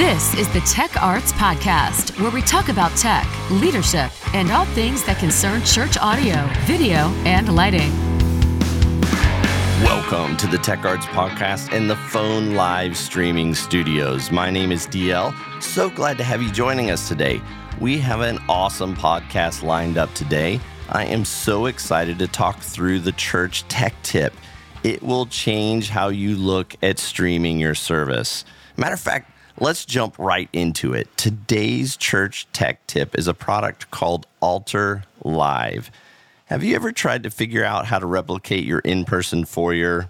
This is the Tech Arts Podcast, where we talk about tech, leadership, and all things that concern church audio, video, and lighting. Welcome to the Tech Arts Podcast and the Phone Live Streaming Studios. My name is DL. So glad to have you joining us today. We have an awesome podcast lined up today. I am so excited to talk through the church tech tip. It will change how you look at streaming your service. Matter of fact, let's jump right into it. Today's church tech tip is a product called Altar Live. Have you ever tried to figure out how to replicate your in person foyer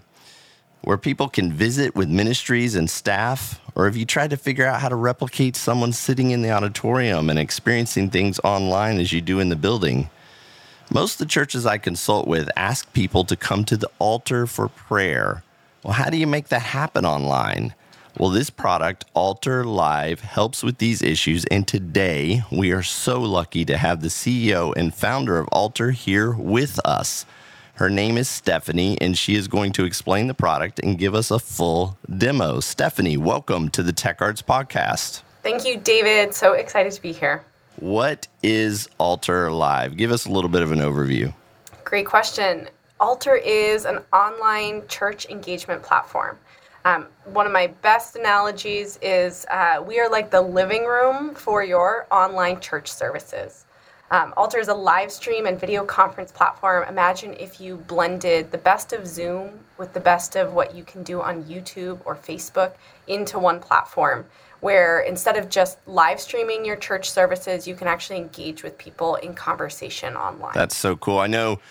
where people can visit with ministries and staff? Or have you tried to figure out how to replicate someone sitting in the auditorium and experiencing things online as you do in the building? Most of the churches I consult with ask people to come to the altar for prayer. Well, how do you make that happen online? Well, this product, Altar Live, helps with these issues. And today, we are so lucky to have the CEO and founder of Altar here with us. Her name is Stephanie, and she is going to explain the product and give us a full demo. Stephanie, welcome to the Tech Arts Podcast. Thank you, David. So excited to be here. What is Altar Live? Give us a little bit of an overview. Great question. Altar is an online church engagement platform. Um, one of my best analogies is uh, we are like the living room for your online church services. Um, Altar is a live stream and video conference platform. Imagine if you blended the best of Zoom with the best of what you can do on YouTube or Facebook into one platform, where instead of just live streaming your church services, you can actually engage with people in conversation online. That's so cool. I know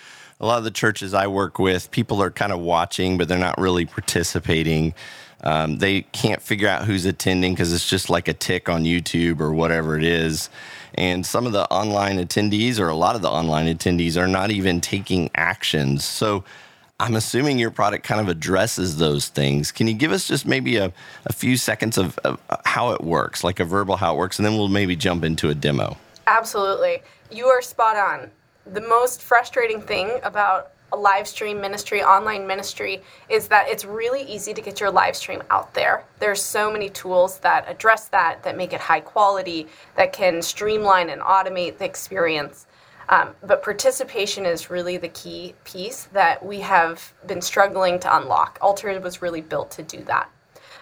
a lot of the churches I work with, people are kind of watching, but they're not really participating. Um, they can't figure out who's attending because it's just like a tick on YouTube or whatever it is. And some of the online attendees, or a lot of the online attendees, are not even taking actions. So I'm assuming your product kind of addresses those things. Can you give us just maybe a, a few seconds of, of how it works, like a verbal how it works, and then we'll maybe jump into a demo? Absolutely. You are spot on the most frustrating thing about a live stream ministry, online ministry, is that it's really easy to get your live stream out there. There's so many tools that address that, that make it high quality, that can streamline and automate the experience. Um, but participation is really the key piece that we have been struggling to unlock. Altar was really built to do that.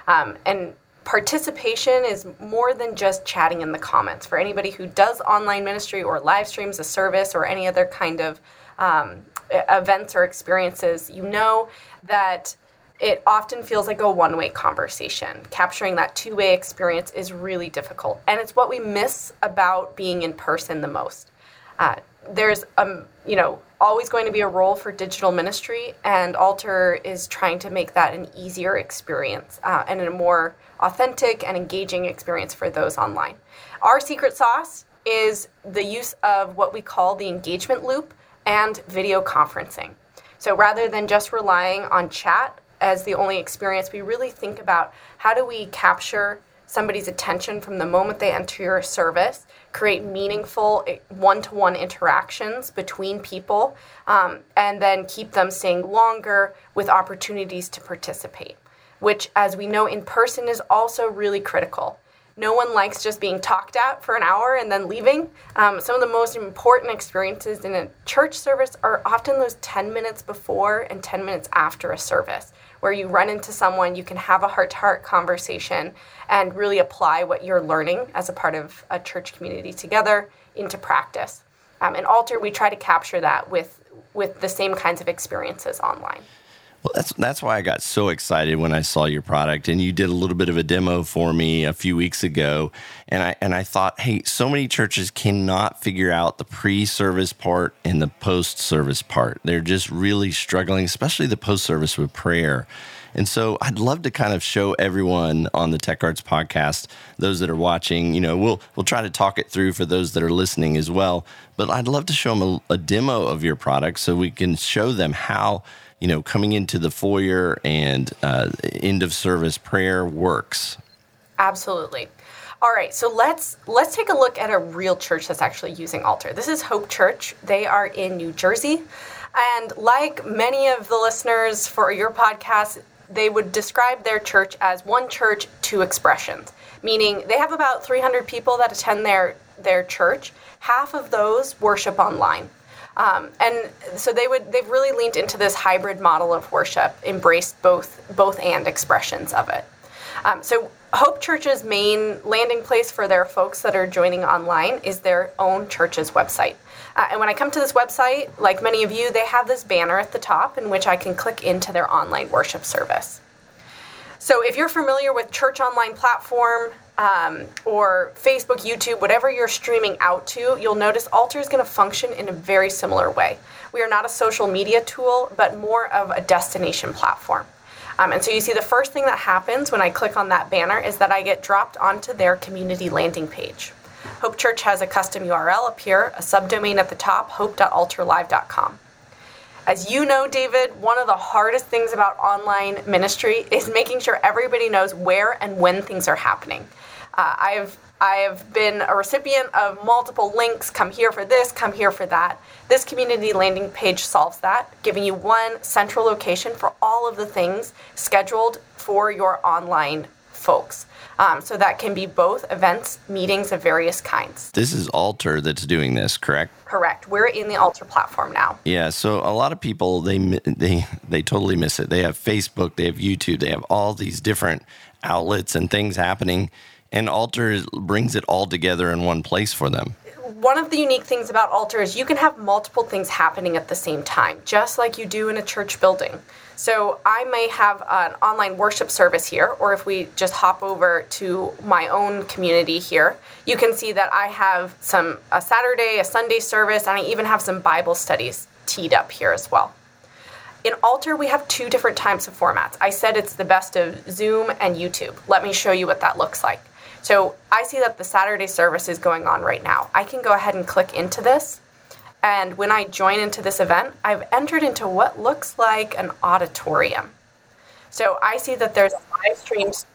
Um, and participation is more than just chatting in the comments. For anybody who does online ministry or live streams a service or any other kind of um, events or experiences, you know that it often feels like a one way conversation. Capturing that two way experience is really difficult. And it's what we miss about being in person the most. Uh, there's um, you know always going to be a role for digital ministry and Altar is trying to make that an easier experience uh, and a more authentic and engaging experience for those online. Our secret sauce is the use of what we call the engagement loop and video conferencing. So rather than just relying on chat as the only experience we really think about how do we capture somebody's attention from the moment they enter your service, create meaningful one to one interactions between people, um, and then keep them staying longer with opportunities to participate, which, as we know, in person is also really critical. No one likes just being talked at for an hour and then leaving. Um, some of the most important experiences in a church service are often those 10 minutes before and 10 minutes after a service, where you run into someone, you can have a heart to heart conversation, and really apply what you're learning as a part of a church community together into practice. Um, and Altar, we try to capture that with, with the same kinds of experiences online. Well, that's that's why I got so excited when I saw your product, and you did a little bit of a demo for me a few weeks ago, and I and I thought, hey, so many churches cannot figure out the pre-service part and the post-service part. They're just really struggling, especially the post-service with prayer. And so I'd love to kind of show everyone on the Tech Arts podcast, those that are watching, you know, we'll we'll try to talk it through for those that are listening as well. But I'd love to show them a, a demo of your product so we can show them how you know, coming into the foyer and uh, end of service prayer works. Absolutely. All right, so let's let's take a look at a real church that's actually using Altar. This is Hope Church. They are in New Jersey, and like many of the listeners for your podcast, they would describe their church as one church, two expressions, meaning they have about 300 people that attend their, their church. Half of those worship online. Um, and so they would they've really leaned into this hybrid model of worship, embraced both both and expressions of it. Um, so Hope Church's main landing place for their folks that are joining online is their own church's website. Uh, and when I come to this website, like many of you, they have this banner at the top in which I can click into their online worship service. So if you're familiar with Church Online Platform um, or Facebook, YouTube, whatever you're streaming out to, you'll notice Altar is going to function in a very similar way. We are not a social media tool, but more of a destination platform. Um, and so you see the first thing that happens when I click on that banner is that I get dropped onto their community landing page. Hope Church has a custom URL up here, a subdomain at the top, hope.altarlive.com. As you know, David, one of the hardest things about online ministry is making sure everybody knows where and when things are happening. Uh, I've I have been a recipient of multiple links come here for this, come here for that. This community landing page solves that, giving you one central location for all of the things scheduled for your online folks. Um, so that can be both events, meetings of various kinds. This is Altar that's doing this, correct? Correct. We're in the Altar platform now. Yeah. So a lot of people they they they totally miss it. They have Facebook, they have YouTube, they have all these different outlets and things happening and Altar brings it all together in one place for them. One of the unique things about Altar is you can have multiple things happening at the same time, just like you do in a church building. So I may have an online worship service here, or if we just hop over to my own community here, you can see that I have some a Saturday, a Sunday service, and I even have some Bible studies teed up here as well. In Altar, we have two different types of formats. I said it's the best of Zoom and YouTube. Let me show you what that looks like. So I see that the Saturday service is going on right now. I can go ahead and click into this. And when I join into this event, I've entered into what looks like an auditorium. So I see that there's live streams.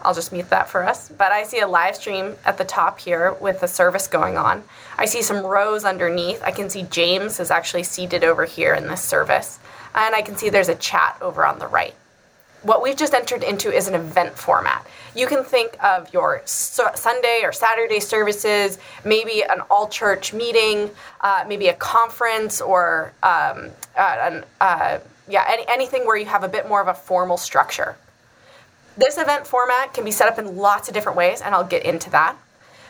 I'll just mute that for us. But I see a live stream at the top here with a service going on. I see some rows underneath. I can see James is actually seated over here in this service. And I can see there's a chat over on the right what we've just entered into is an event format. You can think of your Sunday or Saturday services, maybe an all church meeting, uh, maybe a conference, or um, uh, uh, yeah, any, anything where you have a bit more of a formal structure. This event format can be set up in lots of different ways, and I'll get into that.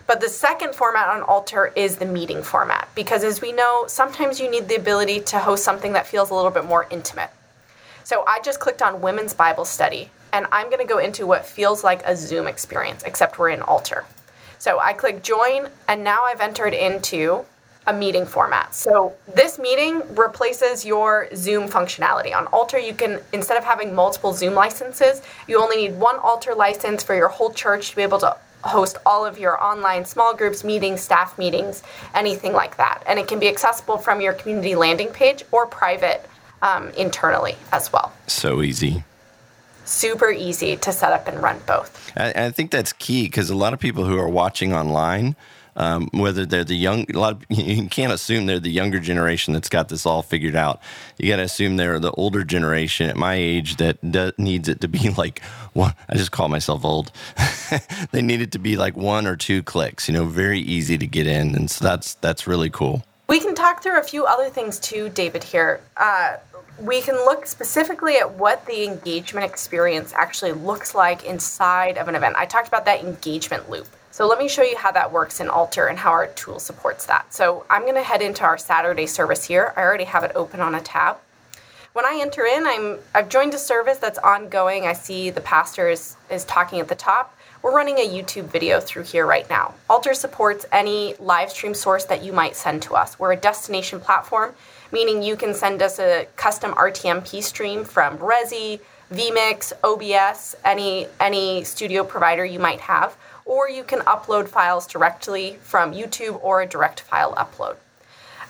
But the second format on Altar is the meeting format, because as we know, sometimes you need the ability to host something that feels a little bit more intimate. So I just clicked on Women's Bible Study, and I'm going to go into what feels like a Zoom experience, except we're in Altar. So I click Join, and now I've entered into a meeting format. So this meeting replaces your Zoom functionality. On Altar, you can, instead of having multiple Zoom licenses, you only need one Altar license for your whole church to be able to host all of your online small groups, meetings, staff meetings, anything like that. And it can be accessible from your community landing page or private um, internally as well. So easy. Super easy to set up and run both. I, I think that's key because a lot of people who are watching online, um, whether they're the young, a lot of, you can't assume they're the younger generation that's got this all figured out. You got to assume they're the older generation at my age that does, needs it to be like one. I just call myself old. they need it to be like one or two clicks. You know, very easy to get in, and so that's that's really cool. We can talk through a few other things too, David. Here, uh, we can look specifically at what the engagement experience actually looks like inside of an event. I talked about that engagement loop. So let me show you how that works in Altar and how our tool supports that. So I'm going to head into our Saturday service here. I already have it open on a tab. When I enter in, I'm I've joined a service that's ongoing. I see the pastor is, is talking at the top. We're running a YouTube video through here right now. Altar supports any live stream source that you might send to us. We're a destination platform, meaning you can send us a custom RTMP stream from Resi, vMix, OBS, any any studio provider you might have, or you can upload files directly from YouTube or a direct file upload.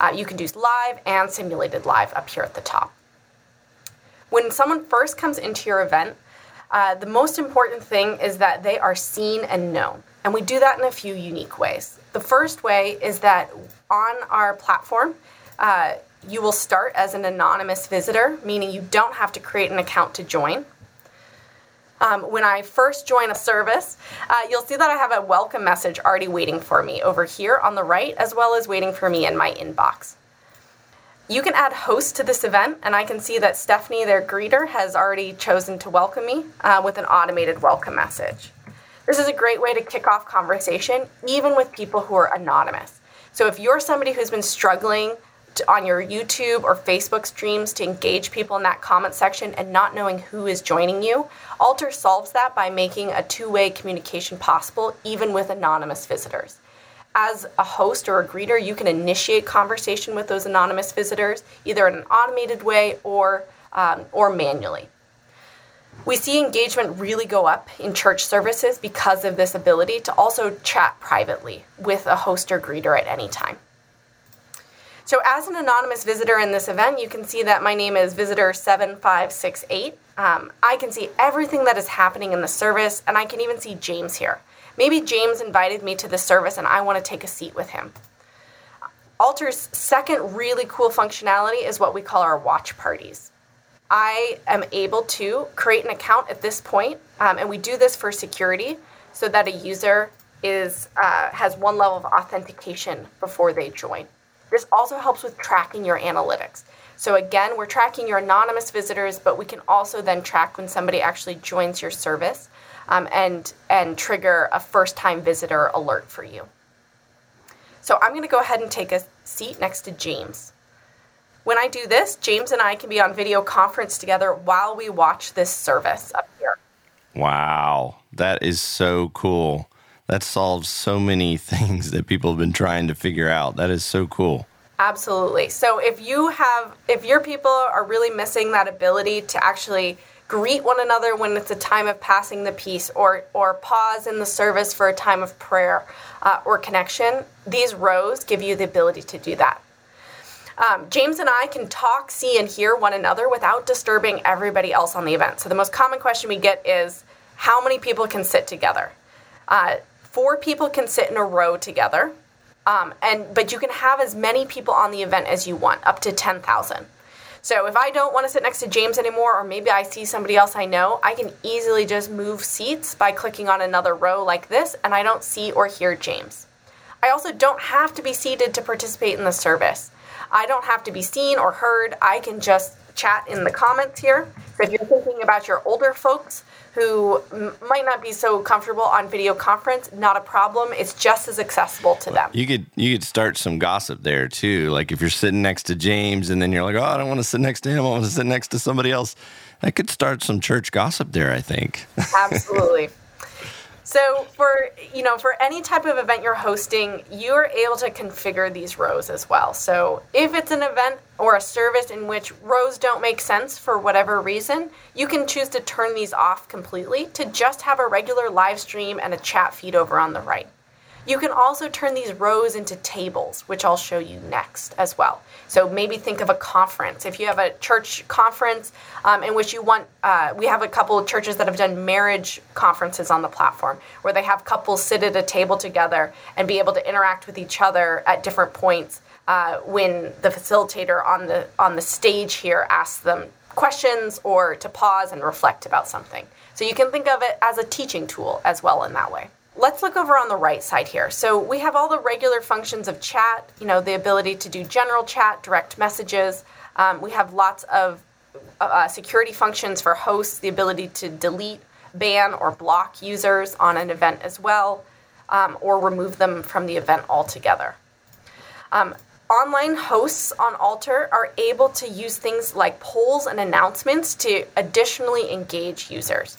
Uh, you can do live and simulated live up here at the top. When someone first comes into your event, uh, the most important thing is that they are seen and known. And we do that in a few unique ways. The first way is that on our platform, uh, you will start as an anonymous visitor, meaning you don't have to create an account to join. um, when I first join a service, uh, you'll see that I have a welcome message already waiting for me over here on the right, as well as waiting for me in my inbox. You can add host to this event, and I can see that Stephanie, their greeter, has already chosen to welcome me uh, with an automated welcome message. This is a great way to kick off conversation, even with people who are anonymous. So if you're somebody who's been struggling to, on your YouTube or Facebook streams to engage people in that comment section and not knowing who is joining you, Altar solves that by making a two way communication possible, even with anonymous visitors. As a host or a greeter, you can initiate conversation with those anonymous visitors, either in an automated way or, um, or manually. We see engagement really go up in church services because of this ability to also chat privately with a host or greeter at any time. So, as an anonymous visitor in this event, you can see that my name is visitor7568. Um, I can see everything that is happening in the service, and I can even see James here. Maybe James invited me to the service and I want to take a seat with him. Altar's second really cool functionality is what we call our watch parties. I am able to create an account at this point, um, and we do this for security so that a user is uh, has one level of authentication before they join. This also helps with tracking your analytics. So again, we're tracking your anonymous visitors, but we can also then track when somebody actually joins your service um, and, and trigger a first time visitor alert for you. So I'm going to go ahead and take a seat next to James. When I do this, James and I can be on video conference together while we watch this service up here. Wow, that is so cool that solves so many things that people have been trying to figure out. That is so cool. Absolutely. So if you have if your people are really missing that ability to actually greet one another when it's a time of passing the peace or or pause in the service for a time of prayer uh, or connection, these rows give you the ability to do that. Um, James and I can talk, see, and hear one another without disturbing everybody else on the event. So the most common question we get is, how many people can sit together? Uh, four people can sit in a row together, um, and but you can have as many people on the event as you want, up to ten thousand. So if I don't want to sit next to James anymore, or maybe I see somebody else I know, I can easily just move seats by clicking on another row like this, and I don't see or hear James. I also don't have to be seated to participate in the service. I don't have to be seen or heard. I can just chat in the comments here. So if you're thinking about your older folks who m- might not be so comfortable on video conference, not a problem. It's just as accessible to them. You could you could start some gossip there too. Like if you're sitting next to James and then you're like, "Oh, I don't want to sit next to him. I want to sit next to somebody else." That could start some church gossip there, I think. Absolutely. So for you know for any type of event you're hosting, you are able to configure these rows as well. So if it's an event or a service in which rows don't make sense for whatever reason, you can choose to turn these off completely to just have a regular live stream and a chat feed over on the right. You can also turn these rows into tables, which I'll show you next as well. So maybe think of a conference. If you have a church conference um, in which you want, uh, we have a couple of churches that have done marriage conferences on the platform where they have couples sit at a table together and be able to interact with each other at different points uh, when the facilitator on the on the stage here asks them questions or to pause and reflect about something. So you can think of it as a teaching tool as well in that way. Let's look over on the right side here. So we have all the regular functions of chat, you know, the ability to do general chat, direct messages. Um, we have lots of uh, uh, security functions for hosts, the ability to delete, ban, or block users on an event as well, um, or remove them from the event altogether. Um, online hosts on Altar are able to use things like polls and announcements to additionally engage users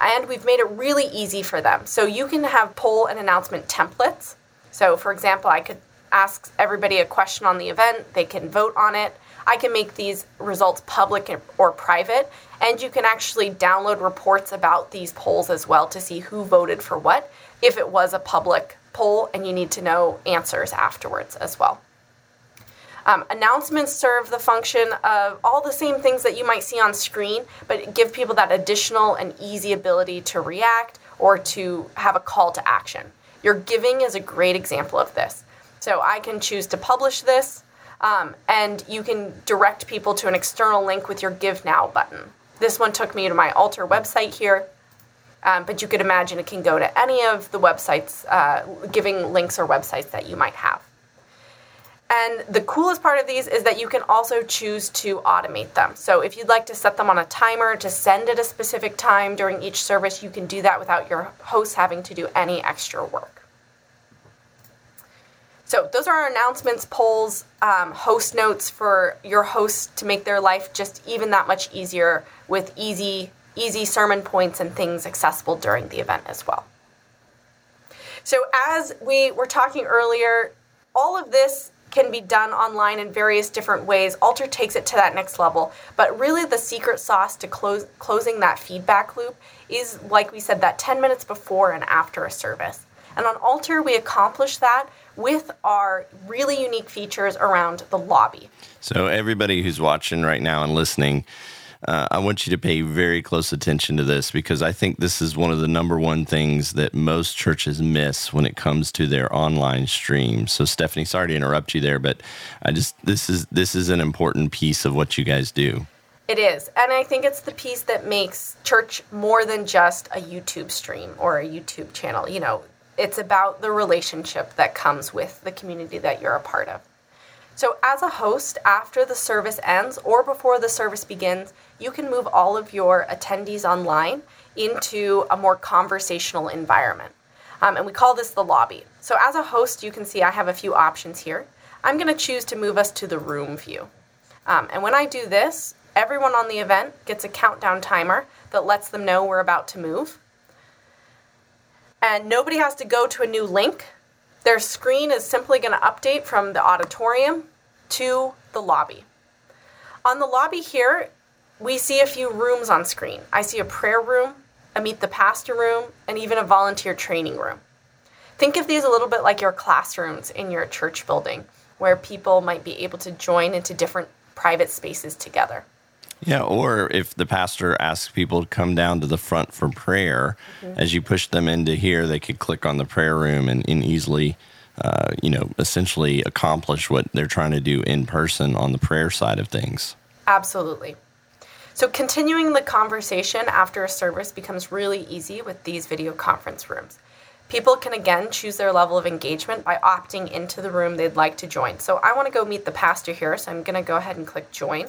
and we've made it really easy for them. So you can have poll and announcement templates. So, for example, I could ask everybody a question on the event, they can vote on it. I can make these results public or private, and you can actually download reports about these polls as well to see who voted for what if it was a public poll and you need to know answers afterwards as well. Um, announcements serve the function of all the same things that you might see on screen, but give people that additional and easy ability to react or to have a call to action. Your giving is a great example of this. So I can choose to publish this, um, and you can direct people to an external link with your Give Now button. This one took me to my Altar website here. Um, but you could imagine it can go to any of the websites, uh, giving links or websites that you might have. And the coolest part of these is that you can also choose to automate them. So if you'd like to set them on a timer to send at a specific time during each service, you can do that without your host having to do any extra work. So those are our announcements, polls, um, host notes for your hosts to make their life just even that much easier with easy, easy sermon points and things accessible during the event as well. So as we were talking earlier, all of this can be done online in various different ways. Altar takes it to that next level, but really the secret sauce to close, closing that feedback loop is, like we said, that 10 minutes before and after a service. And on Altar, we accomplish that with our really unique features around the lobby. So, everybody who's watching right now and listening, uh, I want you to pay very close attention to this because I think this is one of the number one things that most churches miss when it comes to their online streams. So, Stephanie, sorry to interrupt you there, but I just this is this is an important piece of what you guys do. It is. And I think it's the piece that makes church more than just a YouTube stream or a YouTube channel. You know, it's about the relationship that comes with the community that you're a part of. So, as a host, after the service ends or before the service begins, you can move all of your attendees online into a more conversational environment. Um, and we call this the lobby. So, as a host, you can see I have a few options here. I'm going to choose to move us to the room view. Um, and when I do this, everyone on the event gets a countdown timer that lets them know we're about to move and nobody has to go to a new link. Their screen is simply going to update from the auditorium to the lobby. On the lobby here, we see a few rooms on screen. I see a prayer room, a meet the pastor room, and even a volunteer training room. Think of these a little bit like your classrooms in your church building, where people might be able to join into different private spaces together. Yeah, or if the pastor asks people to come down to the front for prayer, mm-hmm. as you push them into here, they could click on the prayer room and, and easily, uh, you know, essentially accomplish what they're trying to do in person on the prayer side of things. Absolutely. So, continuing the conversation after a service becomes really easy with these video conference rooms. People can again choose their level of engagement by opting into the room they'd like to join. So, I want to go meet the pastor here, so I'm going to go ahead and click join.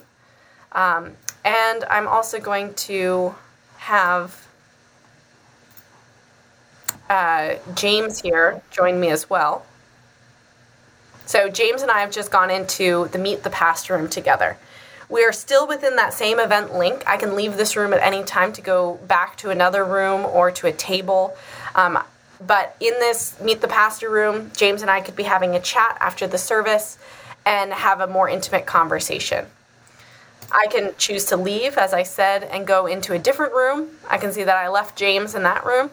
Um, and I'm also going to have uh, James here join me as well. So James and I have just gone into the Meet the Pastor room together. We are still within that same event link. I can leave this room at any time to go back to another room or to a table. Um, but in this Meet the Pastor room, James and I could be having a chat after the service and have a more intimate conversation. I can choose to leave, as I said, and go into a different room. I can see that I left James in that room.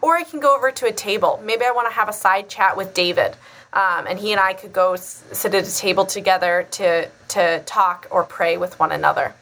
Or I can go over to a table. Maybe I want to have a side chat with David, um, and he and I could go sit at a table together to, to talk or pray with one another.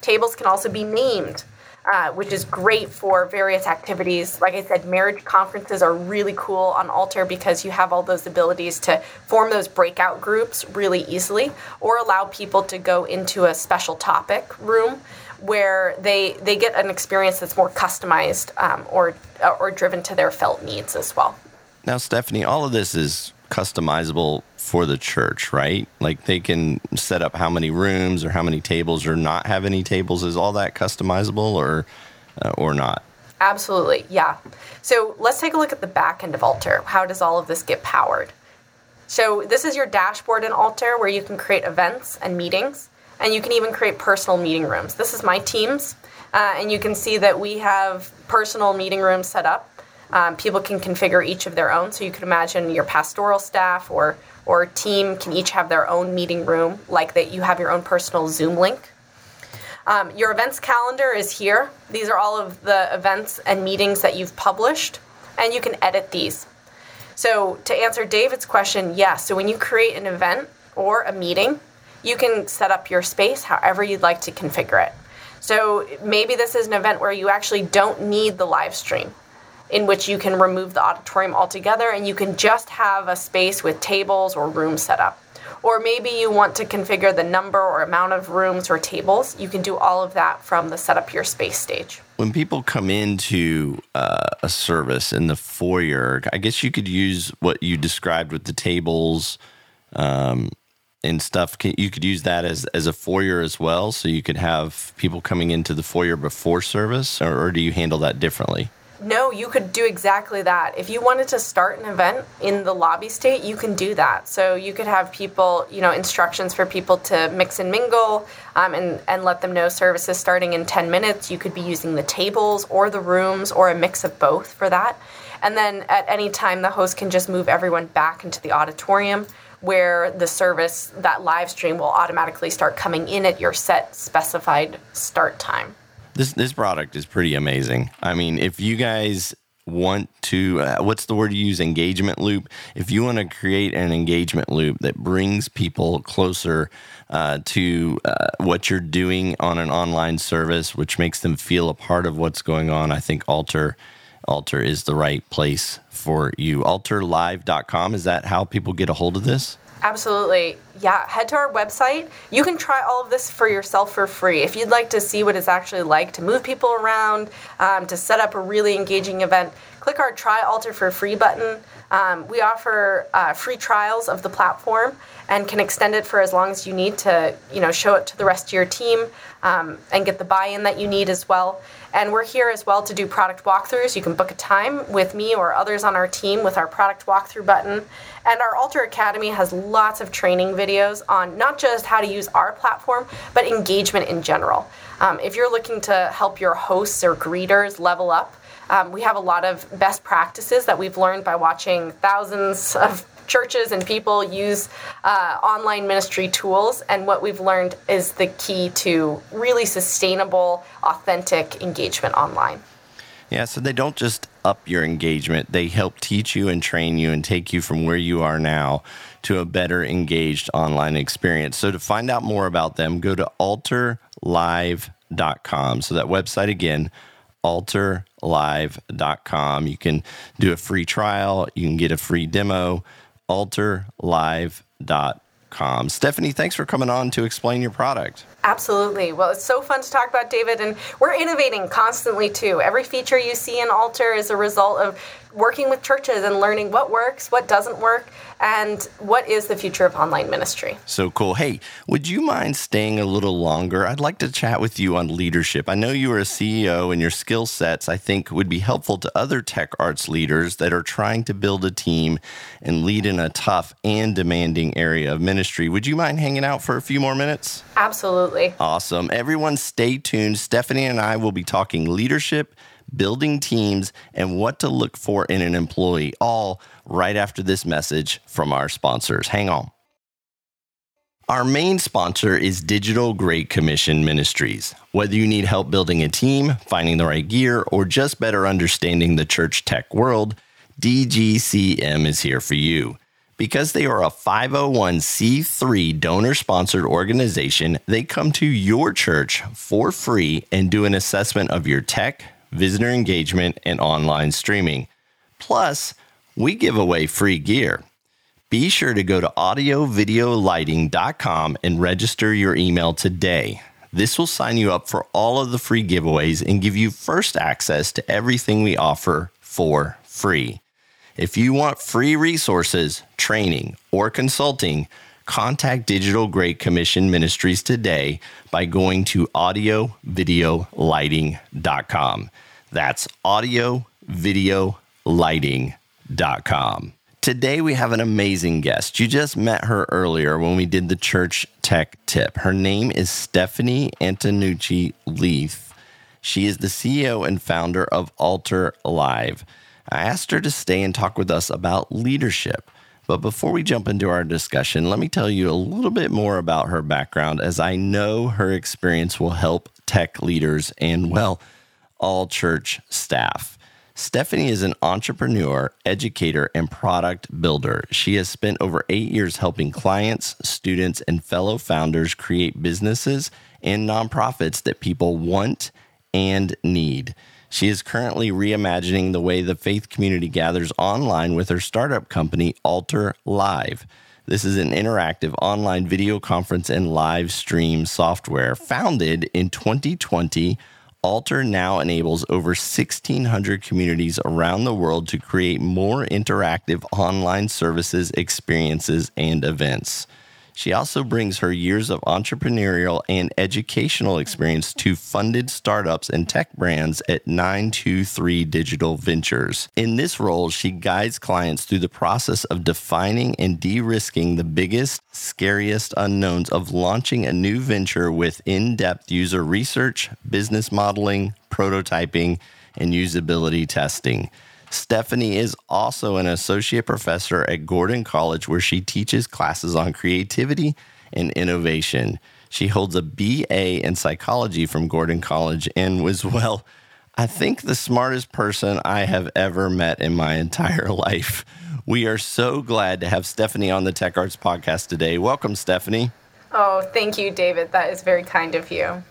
Tables can also be named uh, which is great for various activities. Like I said, marriage conferences are really cool on Altar because you have all those abilities to form those breakout groups really easily or allow people to go into a special topic room where they they get an experience that's more customized um, or or driven to their felt needs as well. Now, Stephanie, all of this is customizable for the church, right? Like they can set up how many rooms or how many tables or not have any tables. Is all that customizable or uh, or not? Absolutely, yeah. So let's take a look at the back end of Altar. How does all of this get powered? So this is your dashboard in Altar where you can create events and meetings, and you can even create personal meeting rooms. This is my teams, uh, and you can see that we have personal meeting rooms set up um, people can configure each of their own. So you could imagine your pastoral staff or or team can each have their own meeting room, like that you have your own personal Zoom link. Um, your events calendar is here. These are all of the events and meetings that you've published, and you can edit these. So to answer David's question, yes. So when you create an event or a meeting, you can set up your space however you'd like to configure it. So maybe this is an event where you actually don't need the live stream in which you can remove the auditorium altogether and you can just have a space with tables or rooms set up. or maybe you want to configure the number or amount of rooms or tables. You can do all of that from the setup your space stage. When people come into uh, a service in the foyer, I guess you could use what you described with the tables um, and stuff. You could use that as, as a foyer as well. So you could have people coming into the foyer before service, or, or do you handle that differently? No, you could do exactly that. If you wanted to start an event in the lobby state, you can do that. So you could have people, you know, instructions for people to mix and mingle um, and, and let them know services starting in 10 minutes. You could be using the tables or the rooms or a mix of both for that. And then at any time, the host can just move everyone back into the auditorium where the service, that live stream, will automatically start coming in at your set specified start time. This this product is pretty amazing. I mean, if you guys want to uh, what's the word you use engagement loop if you want to create an engagement loop that brings people closer uh, to uh, what you're doing on an online service which makes them feel a part of what's going on i think Altar Altar is the right place for you altarlive.com is that how people get a hold of this Absolutely. Yeah, head to our website. You can try all of this for yourself for free. If you'd like to see what it's actually like to move people around, um, to set up a really engaging event, click our Try Altar for Free button. Um, we offer uh, free trials of the platform and can extend it for as long as you need to, you know, show it to the rest of your team um, and get the buy-in that you need as well. And we're here as well to do product walkthroughs. You can book a time with me or others on our team with our product walkthrough button. And our Altar Academy has lots of training videos on not just how to use our platform, but engagement in general. Um, if you're looking to help your hosts or greeters level up, um, we have a lot of best practices that we've learned by watching thousands of churches and people use uh, online ministry tools. And what we've learned is the key to really sustainable, authentic engagement online. Yeah, so they don't just up your engagement, they help teach you and train you and take you from where you are now to a better engaged online experience. So to find out more about them, go to altarlive.com. So that website again, altarlive.com. You can do a free trial, you can get a free demo altarlive.com. Stephanie, thanks for coming on to explain your product. Absolutely. Well, it's so fun to talk about, David, and we're innovating constantly too. Every feature you see in Altar is a result of working with churches and learning what works, what doesn't work, and what is the future of online ministry. So cool. Hey, would you mind staying a little longer? I'd like to chat with you on leadership. I know you are a CEO and your skill sets, I think, would be helpful to other tech arts leaders that are trying to build a team and lead in a tough and demanding area of ministry. Would you mind hanging out for a few more minutes? Absolutely. Awesome. Everyone, stay tuned. Stephanie and I will be talking leadership building teams, and what to look for in an employee, all right after this message from our sponsors. Hang on. Our main sponsor is Digital Great Commission Ministries. Whether you need help building a team, finding the right gear, or just better understanding the church tech world, DGCM is here for you. Because they are a 501c3 donor sponsored organization, they come to your church for free and do an assessment of your tech, visitor engagement, and online streaming. Plus, we give away free gear. Be sure to go to audiovideolighting.com and register your email today. This will sign you up for all of the free giveaways and give you first access to everything we offer for free. If you want free resources, training, or consulting, contact Digital Great Commission Ministries today by going to audiovideolighting.com. That's audiovideolighting.com. Today we have an amazing guest. You just met her earlier when we did the church tech tip. Her name is Stephanie Antonucci Leathe. She is the CEO and founder of Altar Live. I asked her to stay and talk with us about leadership. But before we jump into our discussion, let me tell you a little bit more about her background, as I know her experience will help tech leaders and, well, all church staff. Stephanie is an entrepreneur, educator, and product builder. She has spent over eight years helping clients, students, and fellow founders create businesses and nonprofits that people want and need. She is currently reimagining the way the faith community gathers online with her startup company, Altar Live. This is an interactive online video conference and live stream software founded in 2020 Altar now enables over 1,600 communities around the world to create more interactive online services, experiences, and events. She also brings her years of entrepreneurial and educational experience to funded startups and tech brands at 923 Digital Ventures. In this role, she guides clients through the process of defining and de risking the biggest, scariest unknowns of launching a new venture with in depth user research, business modeling, prototyping, and usability testing. Stephanie is also an associate professor at Gordon College, where she teaches classes on creativity and innovation. She holds a BA in psychology from Gordon College and was, well, I think the smartest person I have ever met in my entire life. We are so glad to have Stephanie on the Tech Arts podcast today. Welcome, Stephanie. Oh, thank you, David. That is very kind of you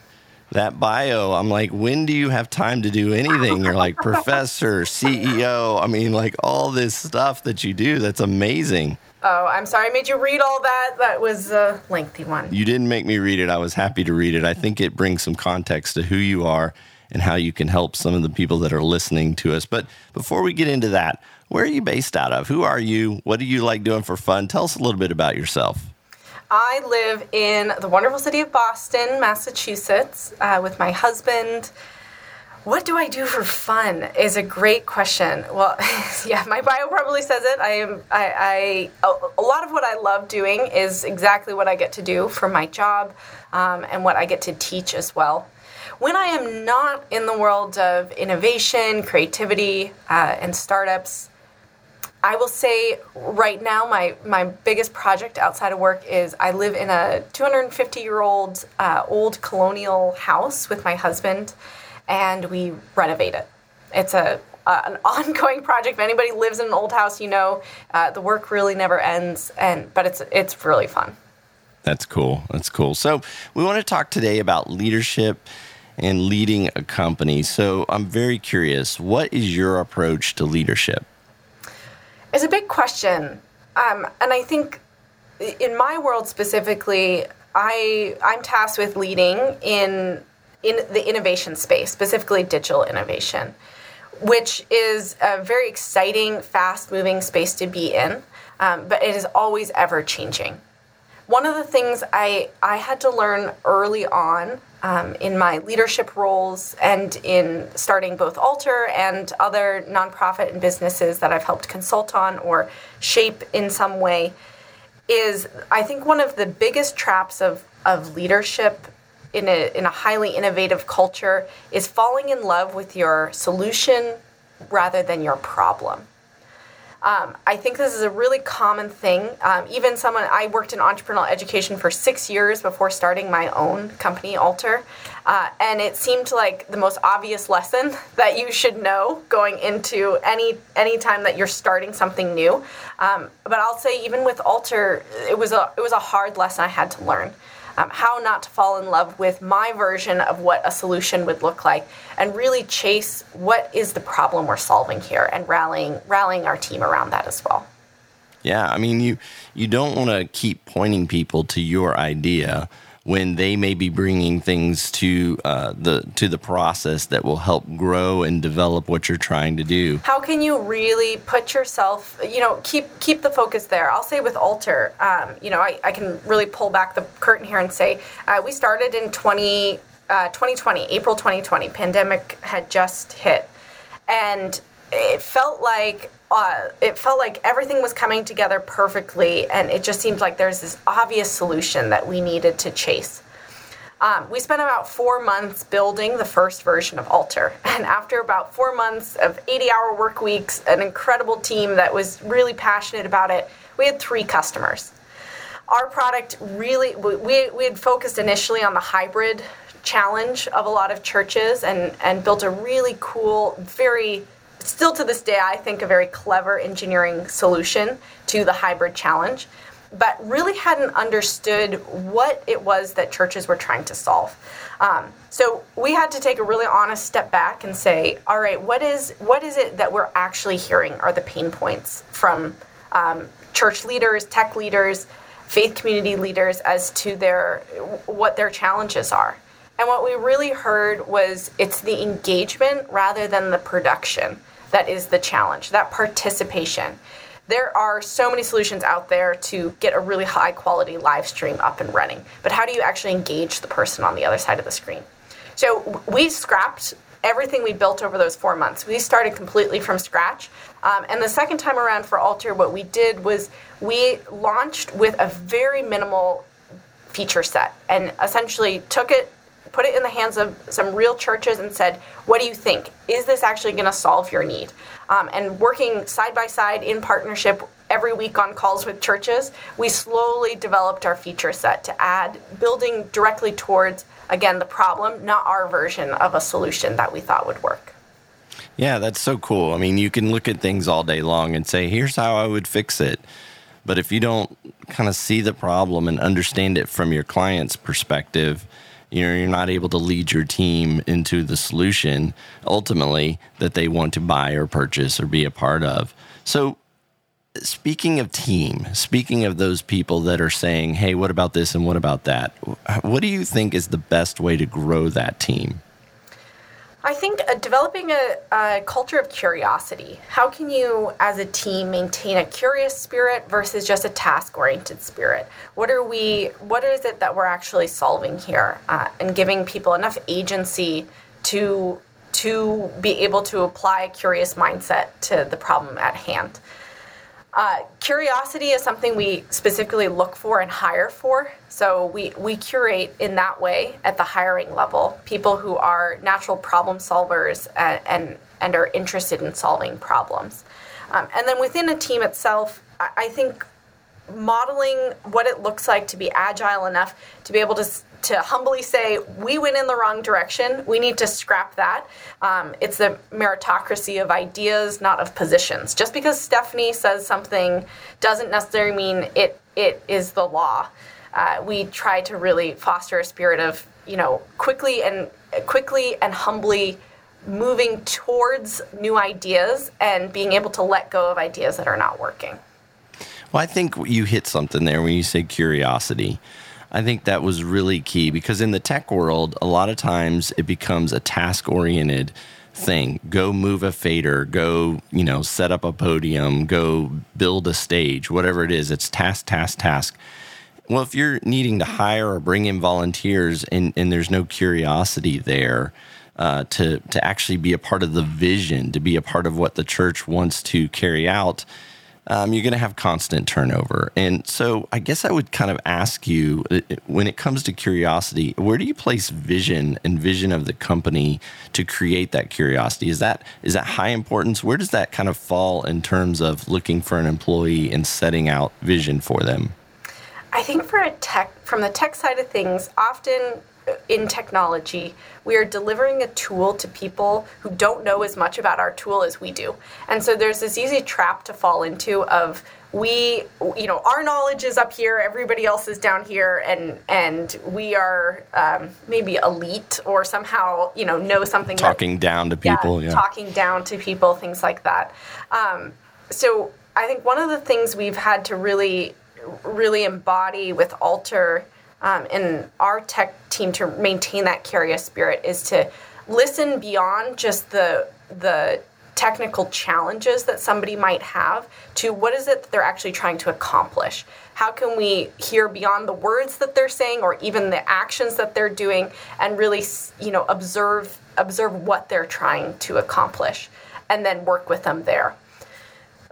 that bio, I'm like, when do you have time to do anything? You're like professor, CEO. I mean, like all this stuff that you do. That's amazing. Oh, I'm sorry I made you read all that. That was a lengthy one. You didn't make me read it. I was happy to read it. I think it brings some context to who you are and how you can help some of the people that are listening to us. But before we get into that, where are you based out of? Who are you? What do you like doing for fun? Tell us a little bit about yourself. I live in the wonderful city of Boston, Massachusetts, uh, with my husband. What do I do for fun is a great question. Well, yeah, my bio probably says it. I am. I, I a, lot of what I love doing is exactly what I get to do for my job, um, and what I get to teach as well. When I am not in the world of innovation, creativity, uh, and startups, I will say right now, my, my biggest project outside of work is I live in a 250 year old uh, old colonial house with my husband, and we renovate it. It's a uh, an ongoing project. If anybody lives in an old house, you know uh, the work really never ends, and but it's it's really fun. That's cool. That's cool. So we want to talk today about leadership and leading a company. So I'm very curious. What is your approach to leadership? It's a big question. Um, and I think in my world specifically, I I'm tasked with leading in in the innovation space, specifically digital innovation, which is a very exciting, fast-moving space to be in, um, but it is always ever changing. One of the things I I had to learn early on um, in my leadership roles and in starting both Altar and other nonprofit and businesses that I've helped consult on or shape in some way is I think one of the biggest traps of, of leadership in a, in a highly innovative culture is falling in love with your solution rather than your problem. Um, I think this is a really common thing. Um, even someone, I worked in entrepreneurial education for six years before starting my own company, Altar. Uh, and it seemed like the most obvious lesson that you should know going into any any time that you're starting something new. Um, but I'll say, even with Altar, it was a it was a hard lesson I had to learn um, how not to fall in love with my version of what a solution would look like, and really chase what is the problem we're solving here, and rallying rallying our team around that as well. Yeah, I mean you you don't want to keep pointing people to your idea when they may be bringing things to uh, the to the process that will help grow and develop what you're trying to do. How can you really put yourself, you know, keep keep the focus there? I'll say with Altar, um, you know, I, I can really pull back the curtain here and say uh, we started in 20, uh, 2020, April 2020. Pandemic had just hit, and it felt like uh, it felt like everything was coming together perfectly, and it just seemed like there's this obvious solution that we needed to chase. Um, we spent about four months building the first version of Altar, and after about four months of 80-hour work weeks, an incredible team that was really passionate about it, we had three customers. Our product really we, we had focused initially on the hybrid challenge of a lot of churches and and built a really cool, very still to this day, I think a very clever engineering solution to the hybrid challenge, but really hadn't understood what it was that churches were trying to solve. Um, so we had to take a really honest step back and say, all right, what is what is it that we're actually hearing are the pain points from um, church leaders, tech leaders, faith community leaders as to their what their challenges are. And what we really heard was it's the engagement rather than the production that is the challenge, that participation. There are so many solutions out there to get a really high quality live stream up and running, but how do you actually engage the person on the other side of the screen? So we scrapped everything we built over those four months. We started completely from scratch. Um, and the second time around for Altar, what we did was we launched with a very minimal feature set and essentially took it put it in the hands of some real churches and said, What do you think? Is this actually going to solve your need? Um, and working side by side in partnership every week on calls with churches, we slowly developed our feature set to add, building directly towards, again, the problem, not our version of a solution that we thought would work. Yeah, that's so cool. I mean, you can look at things all day long and say, here's how I would fix it. But if you don't kind of see the problem and understand it from your client's perspective, you know you're not able to lead your team into the solution ultimately that they want to buy or purchase or be a part of. So speaking of team speaking of those people that are saying hey what about this and what about that? What do you think is the best way to grow that team I think uh, developing a, a, culture of curiosity. How can you, as a team, maintain a curious spirit versus just a task-oriented spirit? What are we? What is it that we're actually solving here, uh, and giving people enough agency to to be able to apply a curious mindset to the problem at hand? Uh, curiosity is something we specifically look for and hire for. So we, we curate in that way at the hiring level people who are natural problem solvers and, and, and are interested in solving problems. Um, and then within a team itself, I, I think modeling what it looks like to be agile enough to be able to to humbly say we went in the wrong direction. We need to scrap that. Um, it's the meritocracy of ideas, not of positions. Just because Stephanie says something doesn't necessarily mean it it is the law. Uh, we try to really foster a spirit of you know quickly and quickly and humbly moving towards new ideas and being able to let go of ideas that are not working. Well, I think you hit something there when you say curiosity. I think that was really key because in the tech world, a lot of times it becomes a task oriented thing. Go move a fader, go, you know, set up a podium, go build a stage, whatever it is. It's task, task, task. Well, if you're needing to hire or bring in volunteers and, and there's no curiosity there, uh, to to actually be a part of the vision, to be a part of what the church wants to carry out, um, you're going to have constant turnover. And so I guess I would kind of ask you uh, when it comes to curiosity, where do you place vision and vision of the company to create that curiosity? Is that is that high importance? Where does that kind of fall in terms of looking for an employee and setting out vision for them? I think for a tech from the tech side of things, often in technology, we are delivering a tool to people who don't know as much about our tool as we do. And so there's this easy trap to fall into of we you know our knowledge is up here everybody else is down here and and we are um, maybe elite or somehow you know know something talking that, down to people yeah, yeah, talking down to people things like that um, so i think one of the things we've had to really really embody with altar um, and our tech team to maintain that curious spirit is to listen beyond just the the technical challenges that somebody might have to what is it that they're actually trying to accomplish. How can we hear beyond the words that they're saying or even the actions that they're doing and really you know observe observe what they're trying to accomplish and then work with them there.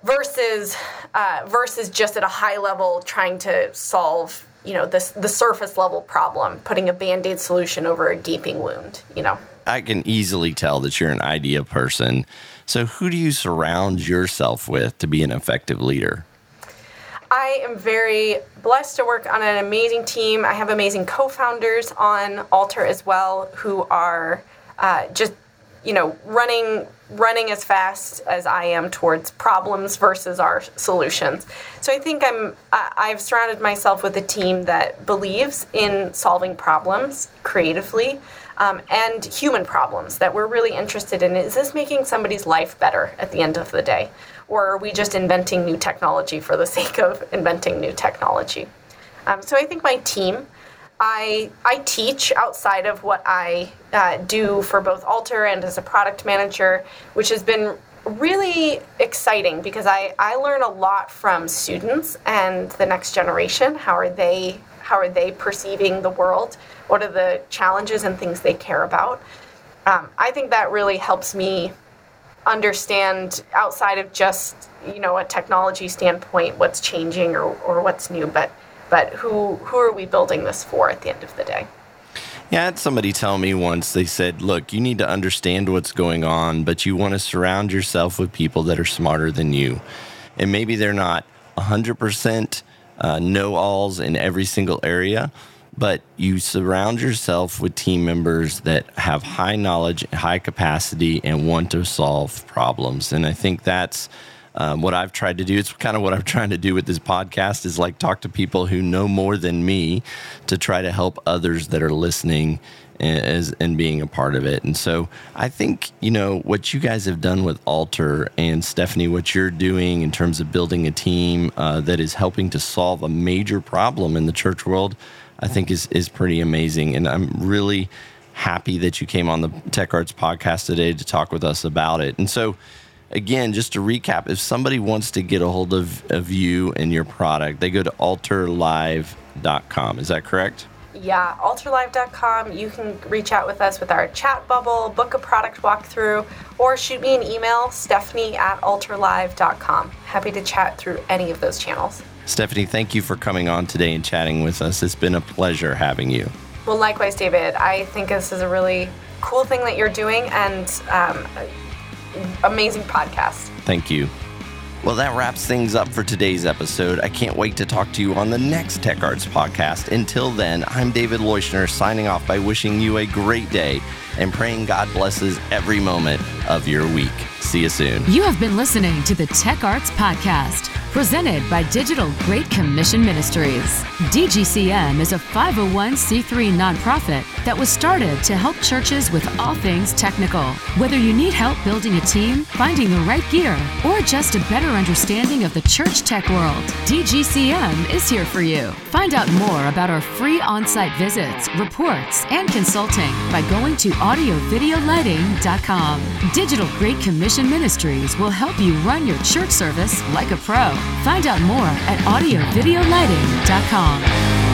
Versus uh, versus just at a high level trying to solve you know this the surface level problem putting a band-aid solution over a gaping wound you know? I can easily tell that you're an idea person. So who do you surround yourself with to be an effective leader? I am very blessed to work on an amazing team. I have amazing co-founders on altar as well who are uh, just you know running running as fast as I am towards problems versus our solutions. So I think I'm I've surrounded myself with a team that believes in solving problems creatively, um, and human problems that we're really interested in. Is this making somebody's life better at the end of the day? Or are we just inventing new technology for the sake of inventing new technology? Um, so I think my team, I, I teach outside of what I uh, do for both Altar and as a product manager, which has been really exciting because I, I learn a lot from students and the next generation. How are they how are they perceiving the world? What are the challenges and things they care about? Um, I think that really helps me understand outside of just you know a technology standpoint what's changing or, or what's new, but but who who are we building this for at the end of the day? Yeah, I had somebody tell me once, they said, look, you need to understand what's going on, but you want to surround yourself with people that are smarter than you. And maybe they're not 100% uh, know alls in every single area, but you surround yourself with team members that have high knowledge, high capacity, and want to solve problems. And I think that's um, what I've tried to do. It's kind of what I'm trying to do with this podcast is like talk to people who know more than me to try to help others that are listening as and being a part of it. And so I think, you know, what you guys have done with Altar and Stephanie, what you're doing in terms of building a team uh, that is helping to solve a major problem in the church world, I think is is pretty amazing. And I'm really happy that you came on the Tech Arts podcast today to talk with us about it. And so again, just to recap, if somebody wants to get a hold of, of you and your product, they go to altarlive.com. Is that correct? Yeah, altarlive.com. You can reach out with us with our chat bubble, book a product walkthrough, or shoot me an email, stephanie at altarlive.com. Happy to chat through any of those channels. Stephanie, thank you for coming on today and chatting with us. It's been a pleasure having you. Well, likewise, David. I think this is a really cool thing that you're doing, and um, amazing podcast. Thank you. Well, that wraps things up for today's episode. I can't wait to talk to you on the next Tech Arts podcast. Until then, I'm David Leuschner signing off by wishing you a great day and praying God blesses every moment of your week. See you soon. You have been listening to the Tech Arts Podcast, presented by Digital Great Commission Ministries. DGCM is a 501c3 nonprofit that was started to help churches with all things technical. Whether you need help building a team, finding the right gear, or just a better understanding of the church tech world, DGCM is here for you. Find out more about our free on site visits, reports, and consulting by going to audiovideolighting.com. Digital Great Commission Ministries will help you run your church service like a pro. Find out more at audiovideolighting.com.